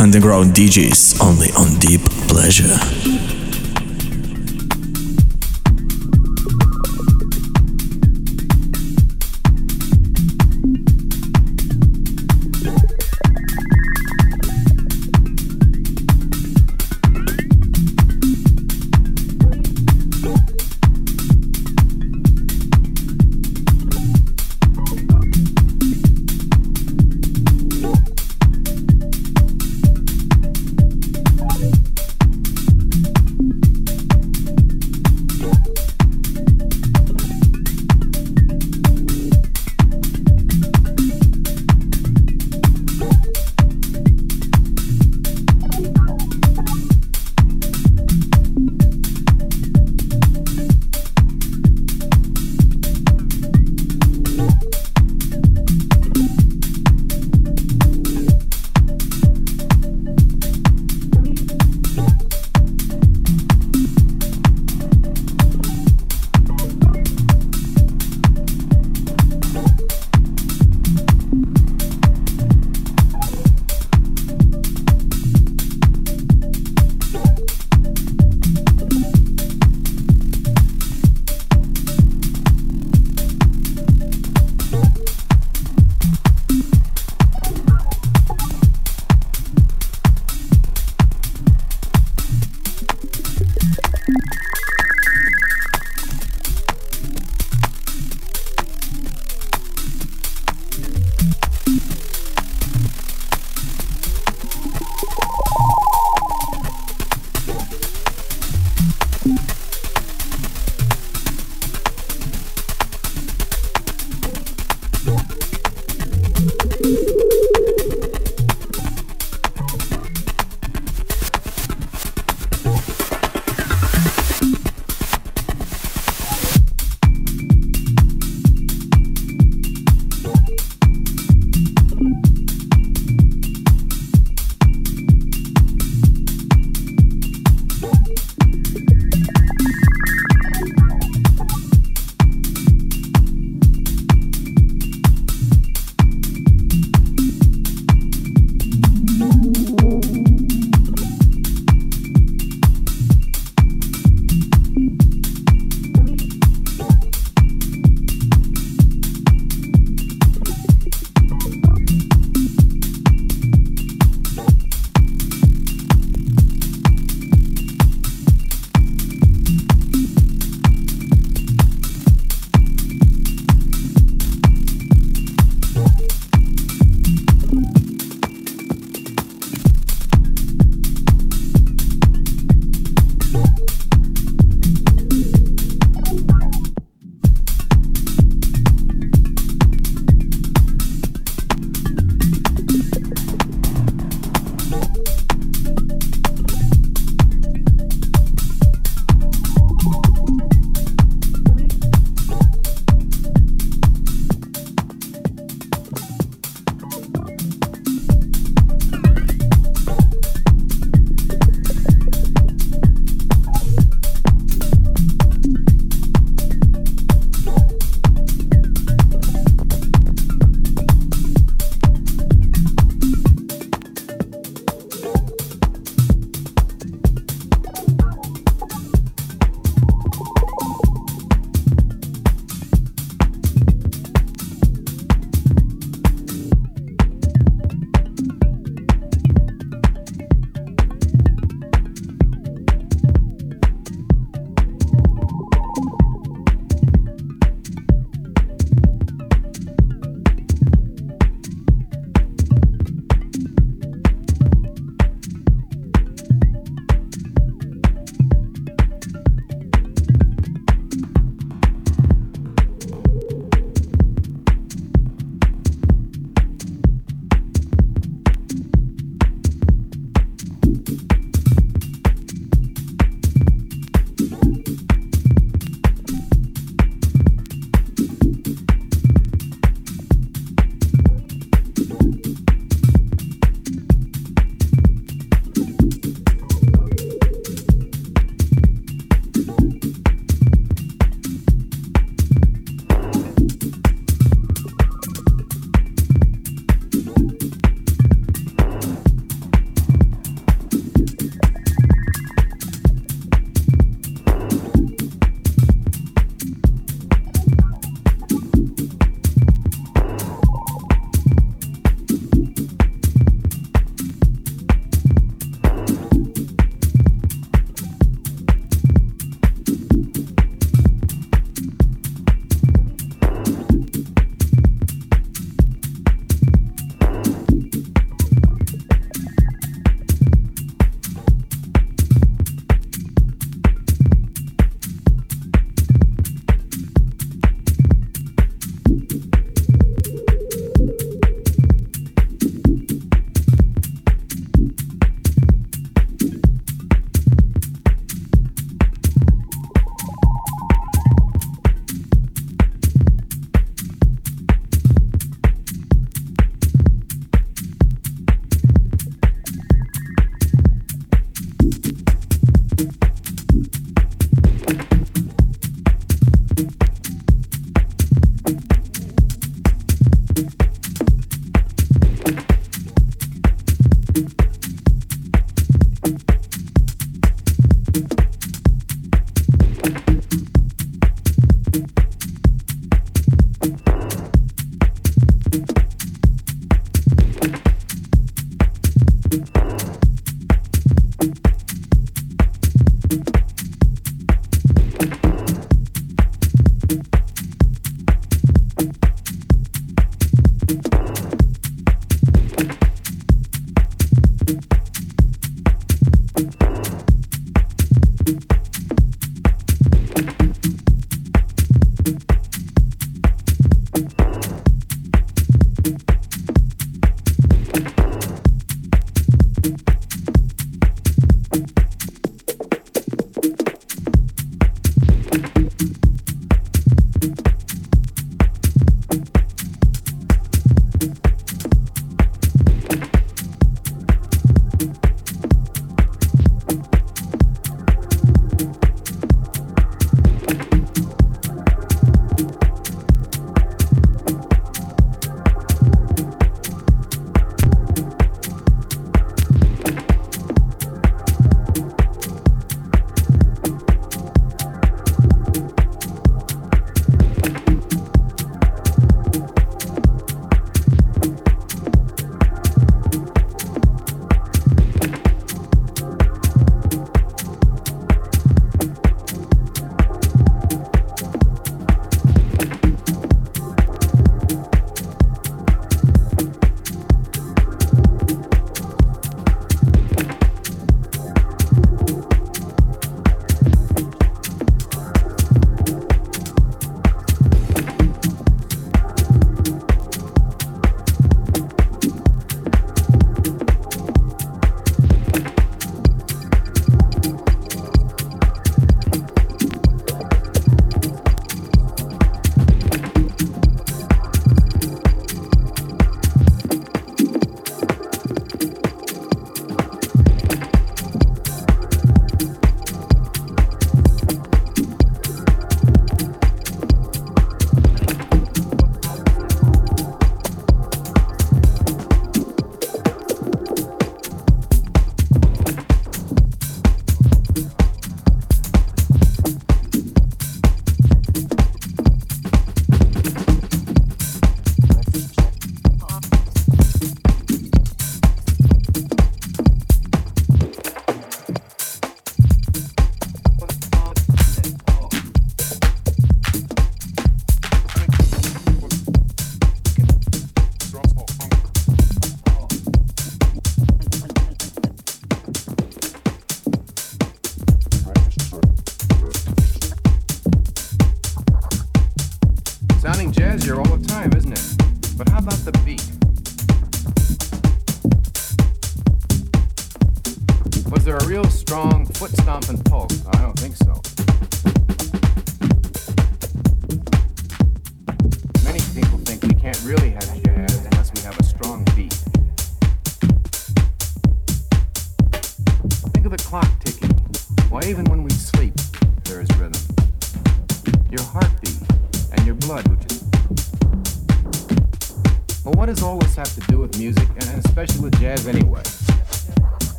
Underground DJs only on Deep Pleasure.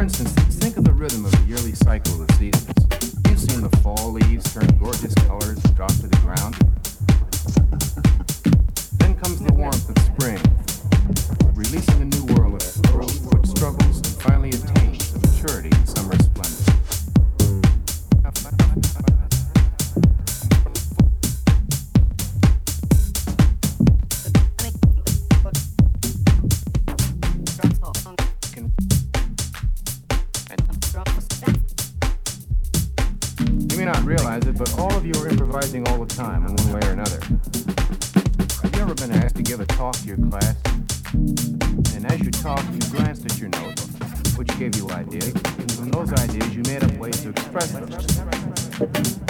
For instance, think of the rhythm of the yearly cycle of the seasons. You've seen the fall leaves turn gorgeous colors and drop to the ground. Then comes the warmth of spring, releasing a new world of growth which struggles and finally attains the maturity of summer splendor. rising all the time in one way or another. Have you ever been asked to give a talk to your class? And as you talked, you glanced at your notes, which gave you ideas, and from those ideas you made up ways to express them.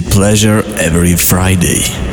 Pleasure every Friday.